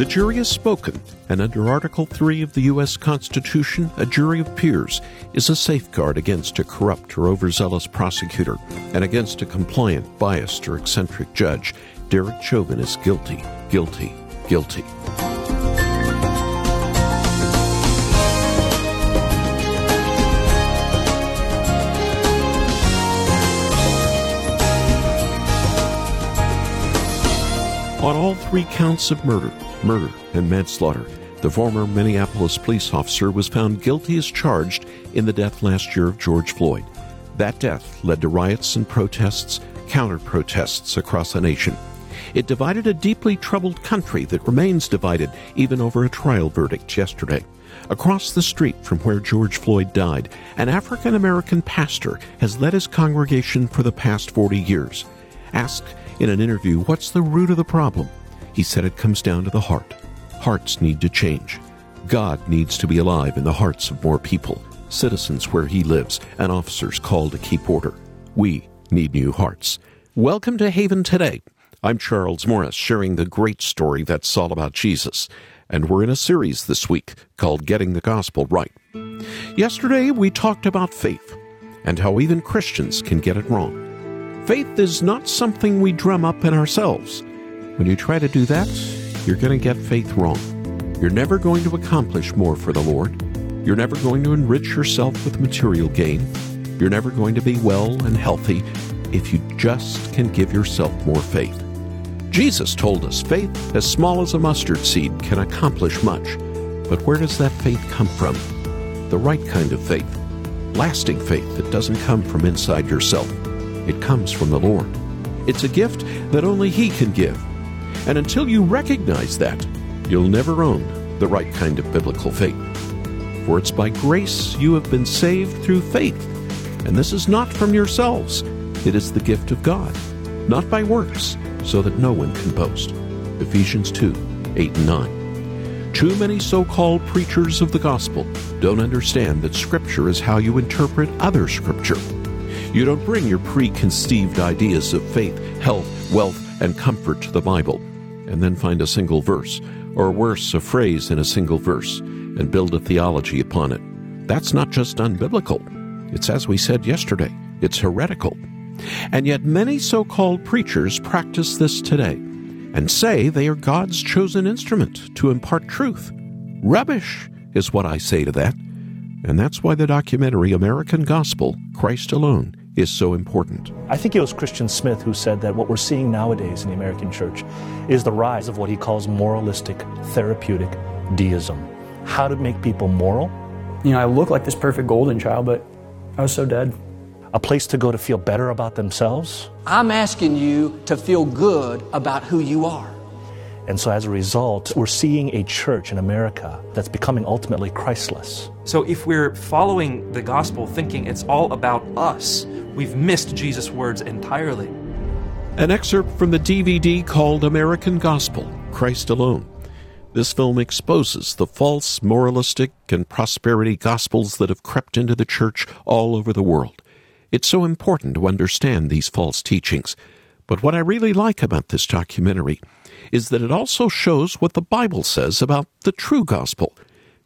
The jury has spoken, and under Article 3 of the U.S. Constitution, a jury of peers is a safeguard against a corrupt or overzealous prosecutor and against a compliant, biased, or eccentric judge. Derek Chauvin is guilty, guilty, guilty. On all three counts of murder, murder, and manslaughter, the former Minneapolis police officer was found guilty as charged in the death last year of George Floyd. That death led to riots and protests, counter protests across the nation. It divided a deeply troubled country that remains divided even over a trial verdict yesterday. Across the street from where George Floyd died, an African American pastor has led his congregation for the past 40 years. Asked in an interview, What's the root of the problem? He said it comes down to the heart. Hearts need to change. God needs to be alive in the hearts of more people, citizens where he lives, and officers called to keep order. We need new hearts. Welcome to Haven Today. I'm Charles Morris, sharing the great story that's all about Jesus. And we're in a series this week called Getting the Gospel Right. Yesterday, we talked about faith and how even Christians can get it wrong. Faith is not something we drum up in ourselves. When you try to do that, you're going to get faith wrong. You're never going to accomplish more for the Lord. You're never going to enrich yourself with material gain. You're never going to be well and healthy if you just can give yourself more faith. Jesus told us faith as small as a mustard seed can accomplish much. But where does that faith come from? The right kind of faith. Lasting faith that doesn't come from inside yourself it comes from the Lord. It's a gift that only He can give. And until you recognize that, you'll never own the right kind of biblical faith. For it's by grace you have been saved through faith. And this is not from yourselves, it is the gift of God, not by works, so that no one can boast. Ephesians 2 8 and 9. Too many so called preachers of the gospel don't understand that Scripture is how you interpret other Scripture. You don't bring your preconceived ideas of faith, health, wealth, and comfort to the Bible and then find a single verse, or worse, a phrase in a single verse, and build a theology upon it. That's not just unbiblical. It's as we said yesterday, it's heretical. And yet many so called preachers practice this today and say they are God's chosen instrument to impart truth. Rubbish is what I say to that. And that's why the documentary American Gospel, Christ Alone, is so important. I think it was Christian Smith who said that what we're seeing nowadays in the American church is the rise of what he calls moralistic therapeutic deism. How to make people moral. You know, I look like this perfect golden child, but I was so dead. A place to go to feel better about themselves. I'm asking you to feel good about who you are. And so as a result, we're seeing a church in America that's becoming ultimately Christless. So if we're following the gospel thinking it's all about us, we've missed Jesus' words entirely. An excerpt from the DVD called American Gospel Christ Alone. This film exposes the false moralistic and prosperity gospels that have crept into the church all over the world. It's so important to understand these false teachings. But what I really like about this documentary is that it also shows what the Bible says about the true gospel.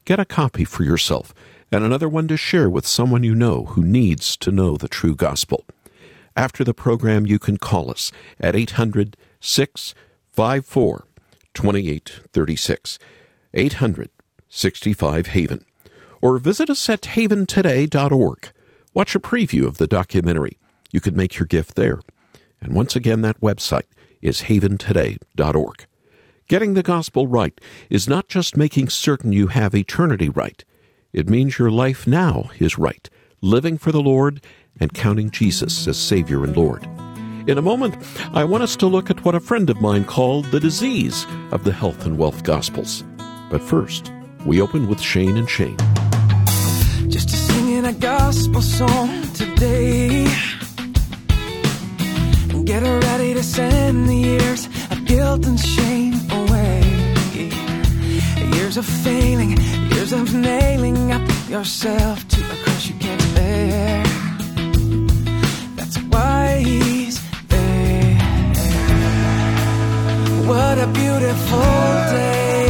Get a copy for yourself and another one to share with someone you know who needs to know the true gospel. After the program, you can call us at 800 654 2836. 800 65 Haven. Or visit us at haventoday.org. Watch a preview of the documentary. You can make your gift there. And once again, that website is haventoday.org. Getting the gospel right is not just making certain you have eternity right. It means your life now is right, living for the Lord and counting Jesus as Savior and Lord. In a moment, I want us to look at what a friend of mine called the disease of the health and wealth gospels. But first, we open with Shane and Shane. Just singing a gospel song today. Get ready to send the years of guilt and shame. Years of failing, years of nailing up yourself to a cross you can't bear. That's why he's there. What a beautiful day.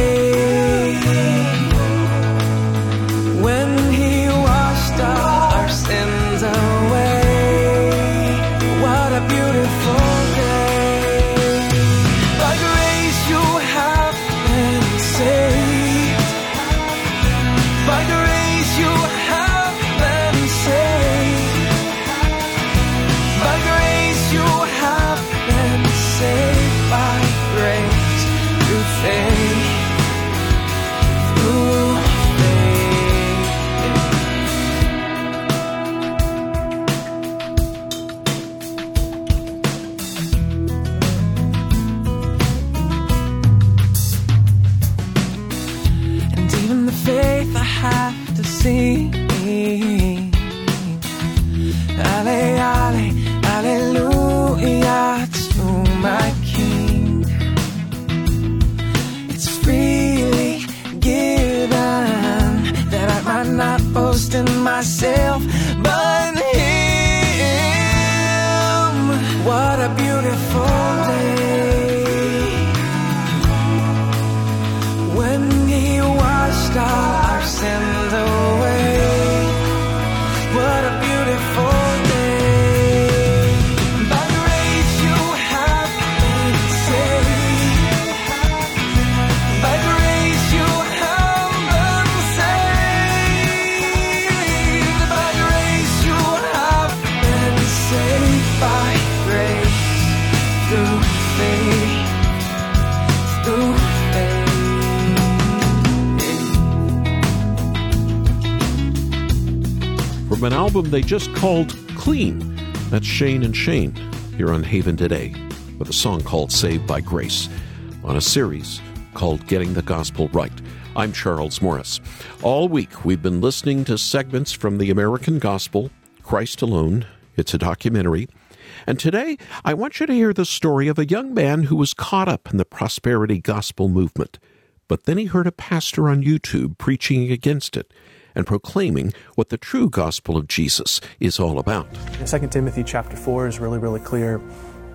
Myself, From an album they just called Clean. That's Shane and Shane here on Haven today with a song called Saved by Grace on a series called Getting the Gospel Right. I'm Charles Morris. All week we've been listening to segments from the American Gospel, Christ Alone. It's a documentary. And today I want you to hear the story of a young man who was caught up in the prosperity gospel movement. But then he heard a pastor on YouTube preaching against it and proclaiming what the true gospel of Jesus is all about. In 2 Timothy chapter 4 is really, really clear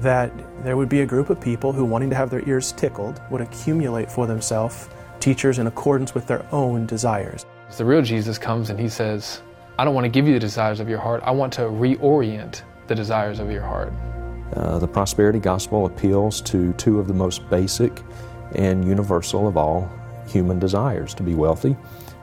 that there would be a group of people who, wanting to have their ears tickled, would accumulate for themselves teachers in accordance with their own desires. The real Jesus comes and he says, I don't want to give you the desires of your heart. I want to reorient the desires of your heart. Uh, the prosperity gospel appeals to two of the most basic and universal of all human desires to be wealthy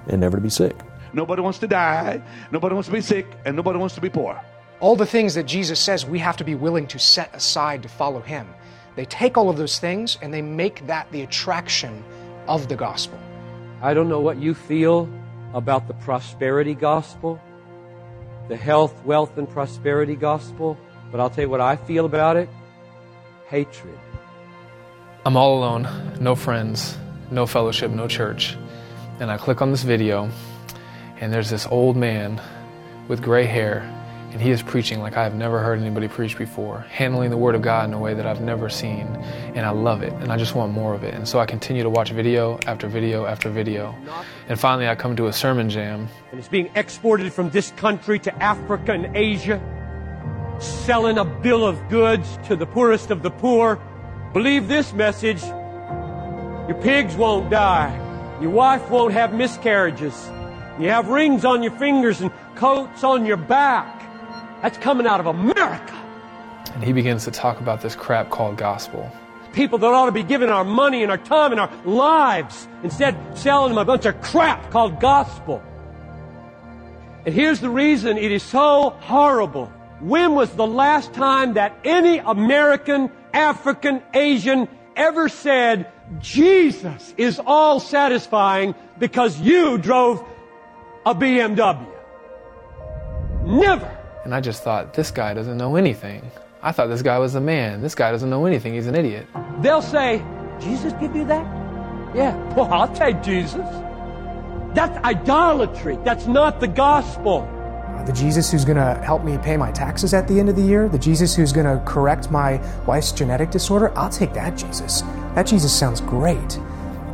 and never to be sick. Nobody wants to die, nobody wants to be sick, and nobody wants to be poor. All the things that Jesus says we have to be willing to set aside to follow Him. They take all of those things and they make that the attraction of the gospel. I don't know what you feel about the prosperity gospel, the health, wealth, and prosperity gospel, but I'll tell you what I feel about it hatred. I'm all alone, no friends, no fellowship, no church. And I click on this video, and there's this old man with gray hair, and he is preaching like I have never heard anybody preach before, handling the Word of God in a way that I've never seen. And I love it, and I just want more of it. And so I continue to watch video after video after video. And finally, I come to a sermon jam. And it's being exported from this country to Africa and Asia, selling a bill of goods to the poorest of the poor. Believe this message your pigs won't die, your wife won't have miscarriages, you have rings on your fingers and coats on your back. That's coming out of America. And he begins to talk about this crap called gospel. People that ought to be giving our money and our time and our lives, instead selling them a bunch of crap called gospel. And here's the reason it is so horrible. When was the last time that any American, African, Asian ever said, Jesus is all satisfying because you drove a BMW? Never. And I just thought, this guy doesn't know anything. I thought this guy was a man. This guy doesn't know anything. He's an idiot. They'll say, Jesus give you that? Yeah. Well, I'll take Jesus. That's idolatry. That's not the gospel. Uh, the Jesus who's going to help me pay my taxes at the end of the year, the Jesus who's going to correct my wife's genetic disorder, I'll take that Jesus. That Jesus sounds great.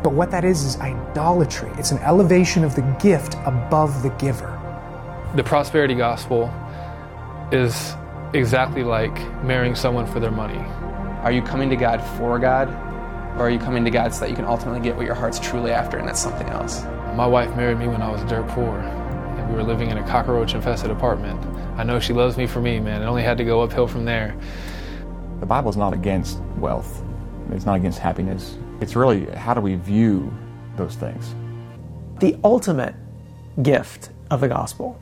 But what that is is idolatry. It's an elevation of the gift above the giver. The prosperity gospel is exactly like marrying someone for their money. Are you coming to God for God? Or are you coming to God so that you can ultimately get what your heart's truly after, and that's something else? My wife married me when I was dirt poor, and we were living in a cockroach infested apartment. I know she loves me for me, man. It only had to go uphill from there. The Bible's not against wealth, it's not against happiness. It's really how do we view those things? The ultimate gift of the gospel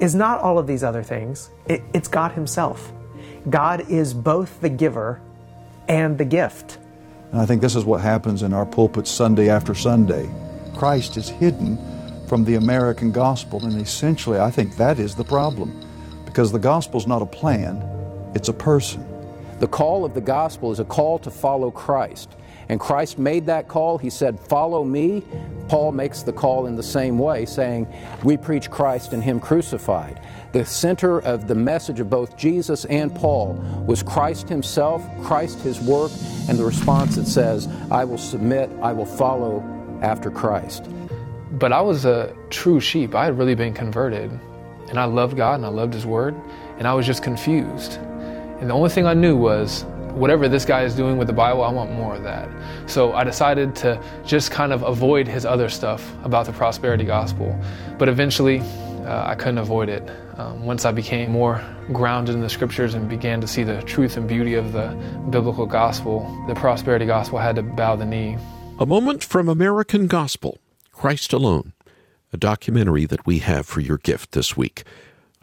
is not all of these other things, it, it's God Himself. God is both the giver and the gift. And I think this is what happens in our pulpits Sunday after Sunday. Christ is hidden from the American gospel, and essentially, I think that is the problem. Because the gospel's not a plan, it's a person. The call of the gospel is a call to follow Christ. And Christ made that call. He said, Follow me. Paul makes the call in the same way, saying, We preach Christ and Him crucified. The center of the message of both Jesus and Paul was Christ Himself, Christ His work, and the response that says, I will submit, I will follow after Christ. But I was a true sheep. I had really been converted. And I loved God and I loved His Word. And I was just confused. And the only thing I knew was whatever this guy is doing with the Bible, I want more of that. So I decided to just kind of avoid his other stuff about the prosperity gospel. But eventually, uh, I couldn't avoid it. Um, once I became more grounded in the scriptures and began to see the truth and beauty of the biblical gospel, the prosperity gospel had to bow the knee. A moment from American Gospel Christ Alone, a documentary that we have for your gift this week.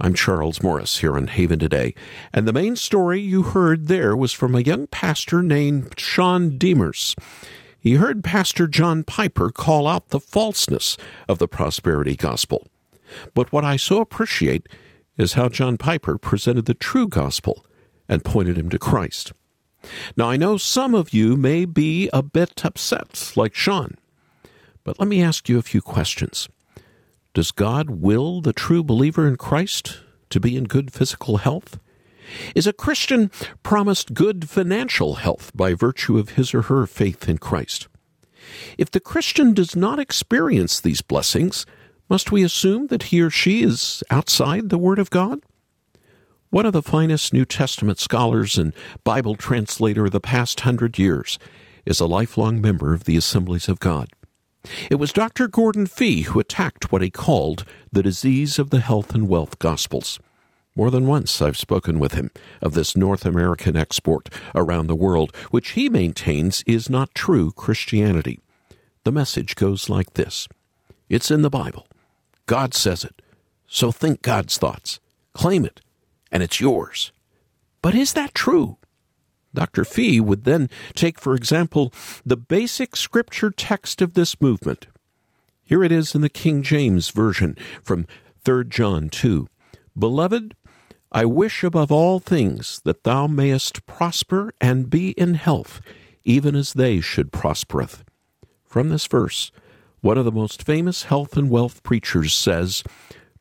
I'm Charles Morris here on Haven Today, and the main story you heard there was from a young pastor named Sean DeMars. He heard Pastor John Piper call out the falseness of the prosperity gospel. But what I so appreciate is how John Piper presented the true gospel and pointed him to Christ. Now, I know some of you may be a bit upset, like Sean, but let me ask you a few questions. Does God will the true believer in Christ to be in good physical health? Is a Christian promised good financial health by virtue of his or her faith in Christ? If the Christian does not experience these blessings, must we assume that he or she is outside the Word of God? One of the finest New Testament scholars and Bible translator of the past hundred years is a lifelong member of the Assemblies of God. It was Dr. Gordon Fee who attacked what he called the disease of the health and wealth gospels. More than once I've spoken with him of this North American export around the world, which he maintains is not true Christianity. The message goes like this It's in the Bible. God says it. So think God's thoughts. Claim it, and it's yours. But is that true? Dr. Fee would then take, for example, the basic scripture text of this movement. Here it is in the King James Version from 3 John 2. Beloved, I wish above all things that thou mayest prosper and be in health, even as they should prospereth. From this verse, one of the most famous health and wealth preachers says,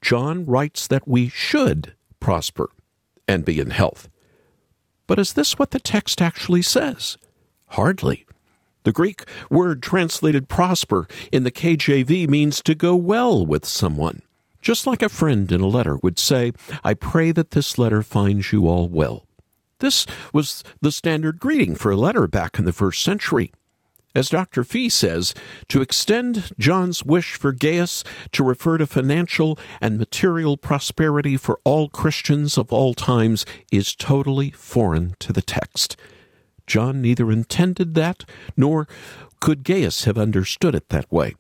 John writes that we should prosper and be in health. But is this what the text actually says? Hardly. The Greek word translated prosper in the KJV means to go well with someone. Just like a friend in a letter would say, I pray that this letter finds you all well. This was the standard greeting for a letter back in the first century. As Dr. Fee says, to extend John's wish for Gaius to refer to financial and material prosperity for all Christians of all times is totally foreign to the text. John neither intended that, nor could Gaius have understood it that way.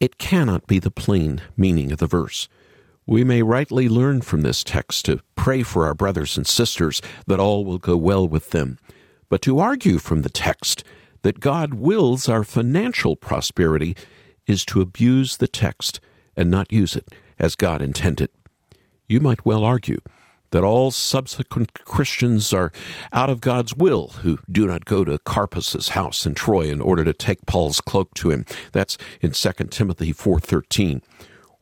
It cannot be the plain meaning of the verse. We may rightly learn from this text to pray for our brothers and sisters that all will go well with them, but to argue from the text that God wills our financial prosperity is to abuse the text and not use it as God intended. You might well argue that all subsequent Christians are out of God's will who do not go to Carpus's house in Troy in order to take Paul's cloak to him. That's in 2 Timothy 4:13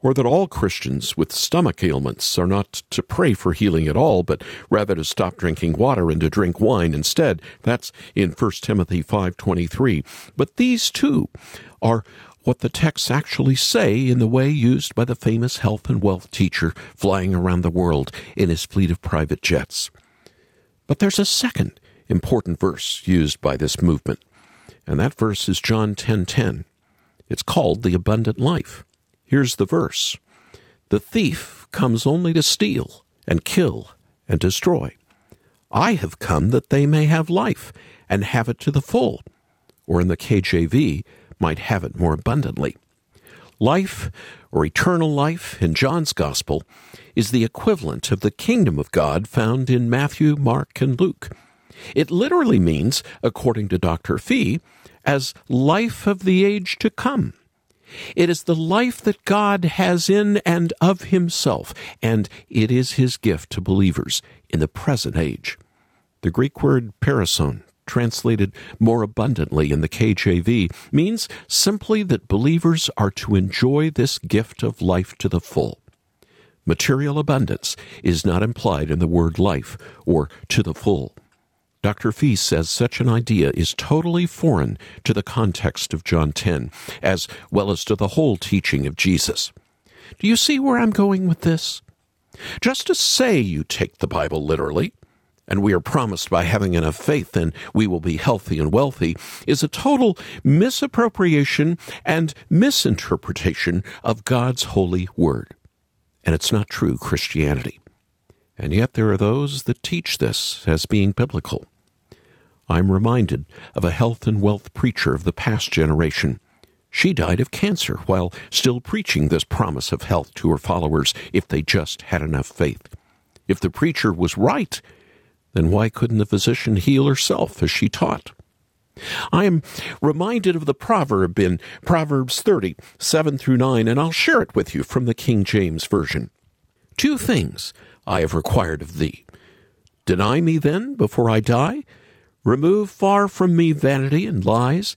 or that all Christians with stomach ailments are not to pray for healing at all, but rather to stop drinking water and to drink wine instead. That's in 1 Timothy 5:23. But these two are what the texts actually say in the way used by the famous health and wealth teacher flying around the world in his fleet of private jets. But there's a second important verse used by this movement, and that verse is John 10:10. It's called the abundant life. Here's the verse The thief comes only to steal and kill and destroy. I have come that they may have life and have it to the full. Or in the KJV, might have it more abundantly. Life, or eternal life, in John's Gospel, is the equivalent of the kingdom of God found in Matthew, Mark, and Luke. It literally means, according to Dr. Fee, as life of the age to come. It is the life that God has in and of Himself, and it is His gift to believers in the present age. The Greek word perisson translated more abundantly in the KJV, means simply that believers are to enjoy this gift of life to the full. Material abundance is not implied in the word life or to the full. Dr. Fee says such an idea is totally foreign to the context of John 10, as well as to the whole teaching of Jesus. Do you see where I'm going with this? Just to say you take the Bible literally, and we are promised by having enough faith then we will be healthy and wealthy, is a total misappropriation and misinterpretation of God's holy word. And it's not true Christianity. And yet there are those that teach this as being biblical. I'm reminded of a health and wealth preacher of the past generation. She died of cancer while still preaching this promise of health to her followers if they just had enough faith. If the preacher was right, then why couldn't the physician heal herself as she taught? I am reminded of the proverb in Proverbs 30, 7 through 9, and I'll share it with you from the King James Version. Two things I have required of thee. Deny me then before I die Remove far from me vanity and lies.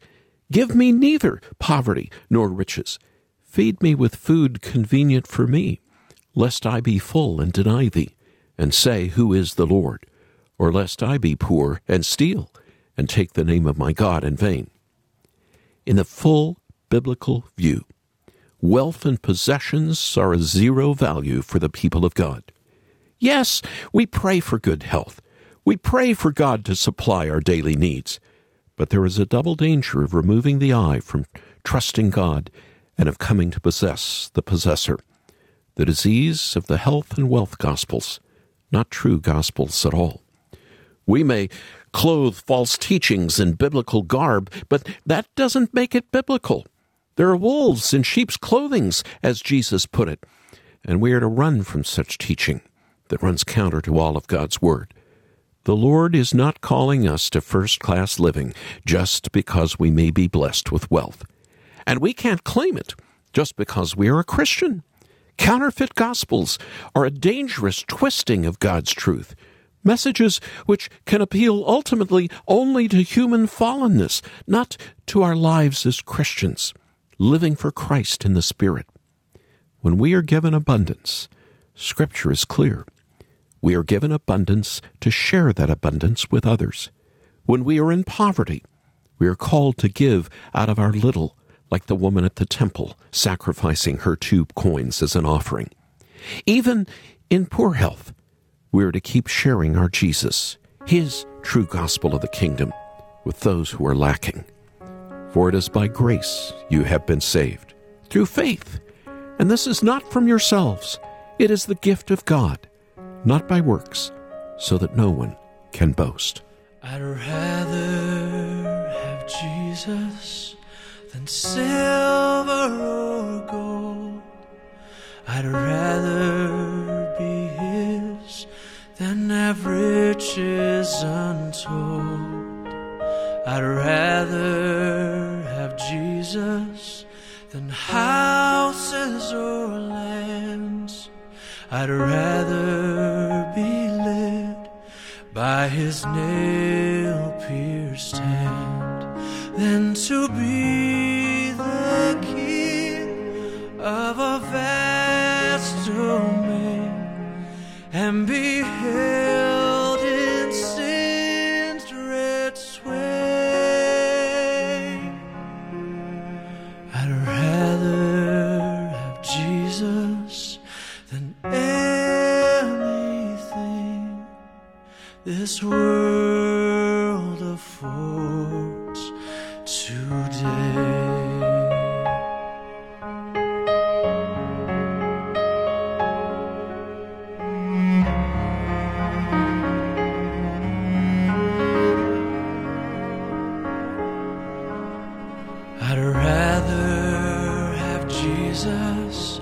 Give me neither poverty nor riches. Feed me with food convenient for me, lest I be full and deny thee, and say, Who is the Lord? Or lest I be poor and steal, and take the name of my God in vain. In the full biblical view, wealth and possessions are a zero value for the people of God. Yes, we pray for good health. We pray for God to supply our daily needs, but there is a double danger of removing the eye from trusting God and of coming to possess the possessor. The disease of the health and wealth gospels, not true gospels at all. We may clothe false teachings in biblical garb, but that doesn't make it biblical. There are wolves in sheep's clothings, as Jesus put it, and we are to run from such teaching that runs counter to all of God's Word. The Lord is not calling us to first class living just because we may be blessed with wealth. And we can't claim it just because we are a Christian. Counterfeit gospels are a dangerous twisting of God's truth, messages which can appeal ultimately only to human fallenness, not to our lives as Christians, living for Christ in the Spirit. When we are given abundance, Scripture is clear. We are given abundance to share that abundance with others. When we are in poverty, we are called to give out of our little, like the woman at the temple, sacrificing her two coins as an offering. Even in poor health, we are to keep sharing our Jesus, His true gospel of the kingdom, with those who are lacking. For it is by grace you have been saved, through faith. And this is not from yourselves, it is the gift of God not by works, so that no one can boast. I'd rather have Jesus than silver or gold. I'd rather be His than have riches untold. I'd rather have Jesus than houses or lands. I'd rather by his nail pierced hand than to be the king of a vast domain and be Jesus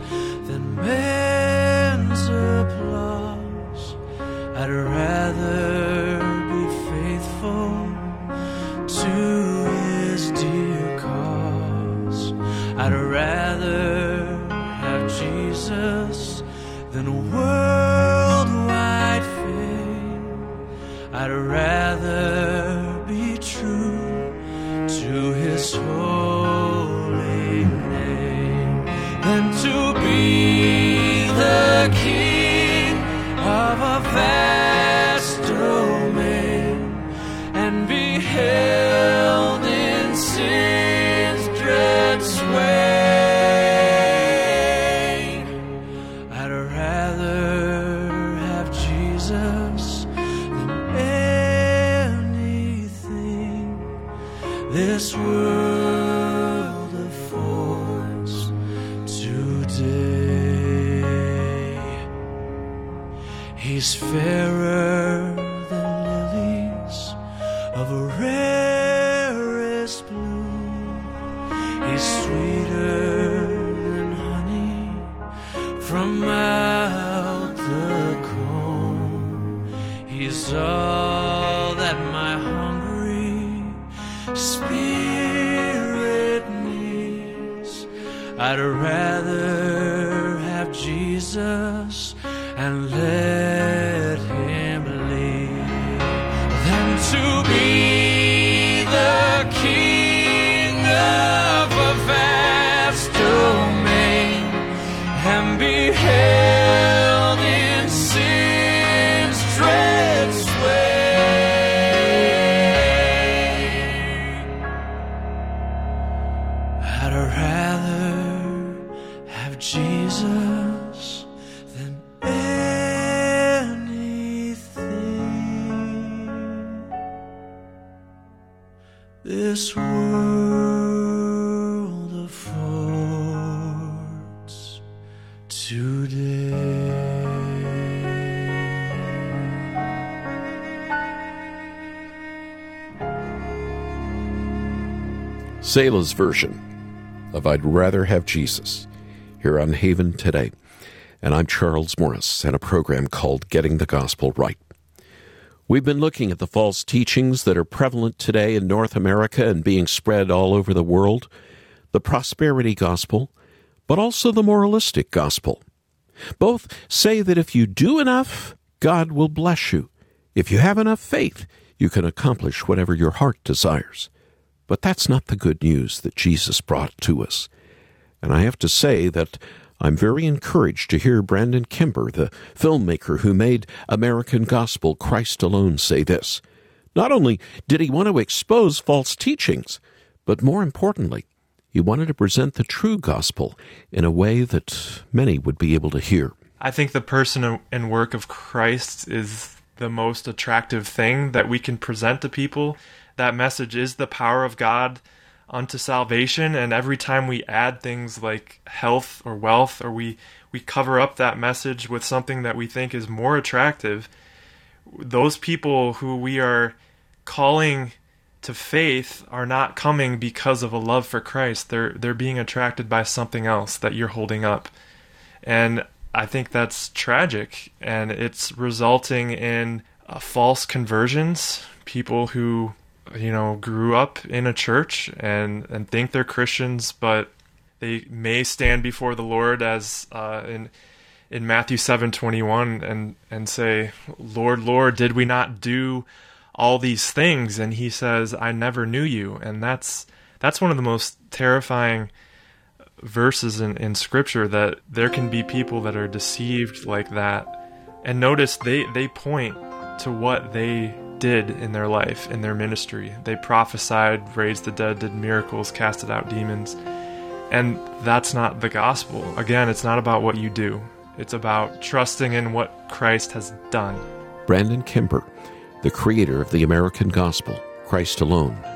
Jesus than anything this world affords today. He's fairer Selah's version of I'd Rather Have Jesus here on Haven today. And I'm Charles Morris and a program called Getting the Gospel Right. We've been looking at the false teachings that are prevalent today in North America and being spread all over the world the prosperity gospel, but also the moralistic gospel. Both say that if you do enough, God will bless you. If you have enough faith, you can accomplish whatever your heart desires. But that's not the good news that Jesus brought to us. And I have to say that I'm very encouraged to hear Brandon Kimber, the filmmaker who made American Gospel Christ Alone, say this. Not only did he want to expose false teachings, but more importantly, he wanted to present the true gospel in a way that many would be able to hear. I think the person and work of Christ is the most attractive thing that we can present to people. That message is the power of God unto salvation. And every time we add things like health or wealth or we we cover up that message with something that we think is more attractive those people who we are calling to faith are not coming because of a love for Christ. They're they're being attracted by something else that you're holding up. And I think that's tragic and it's resulting in uh, false conversions people who you know grew up in a church and and think they're Christians, but they may stand before the Lord as uh, in in Matthew seven twenty one and and say, Lord, Lord, did we not do all these things? And He says, I never knew you. And that's that's one of the most terrifying verses in, in Scripture that there can be people that are deceived like that. And notice they they point to what they did in their life, in their ministry. They prophesied, raised the dead, did miracles, casted out demons. And that's not the gospel. Again, it's not about what you do, it's about trusting in what Christ has done. Brandon Kimber, the creator of the American Gospel, Christ Alone.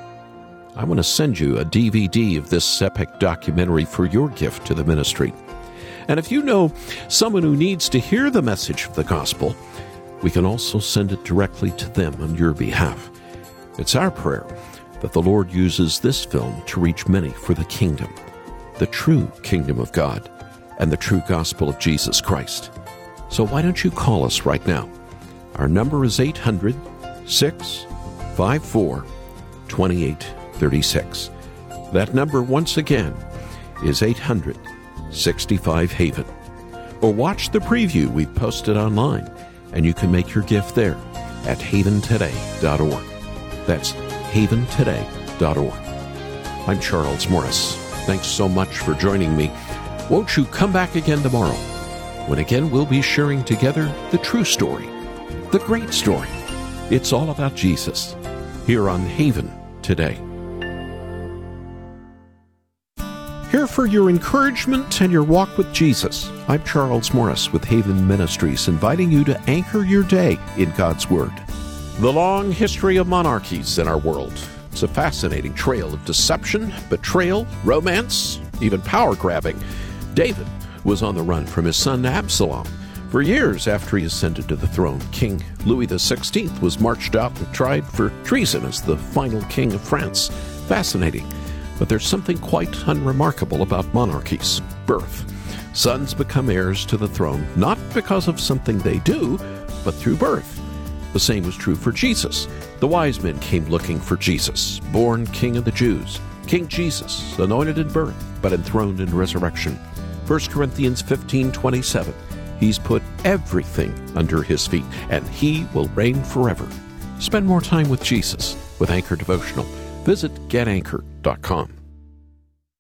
I want to send you a DVD of this epic documentary for your gift to the ministry. And if you know someone who needs to hear the message of the gospel, we can also send it directly to them on your behalf. It's our prayer that the Lord uses this film to reach many for the kingdom, the true kingdom of God, and the true gospel of Jesus Christ. So why don't you call us right now? Our number is 800 654 2836. That number, once again, is 800 65 Haven. Or watch the preview we've posted online and you can make your gift there at haventoday.org. That's haventoday.org. I'm Charles Morris. Thanks so much for joining me. Won't you come back again tomorrow when again we'll be sharing together the true story, the great story. It's all about Jesus here on Haven today. Here for your encouragement and your walk with Jesus. I'm Charles Morris with Haven Ministries, inviting you to anchor your day in God's Word. The long history of monarchies in our world. It's a fascinating trail of deception, betrayal, romance, even power grabbing. David was on the run from his son Absalom. For years after he ascended to the throne, King Louis XVI was marched out and tried for treason as the final king of France. Fascinating. But there's something quite unremarkable about monarchies birth. Sons become heirs to the throne not because of something they do, but through birth. The same was true for Jesus. The wise men came looking for Jesus, born King of the Jews. King Jesus, anointed in birth, but enthroned in resurrection. 1 Corinthians 15 27. He's put everything under his feet, and he will reign forever. Spend more time with Jesus with Anchor Devotional. Visit getanchor.com.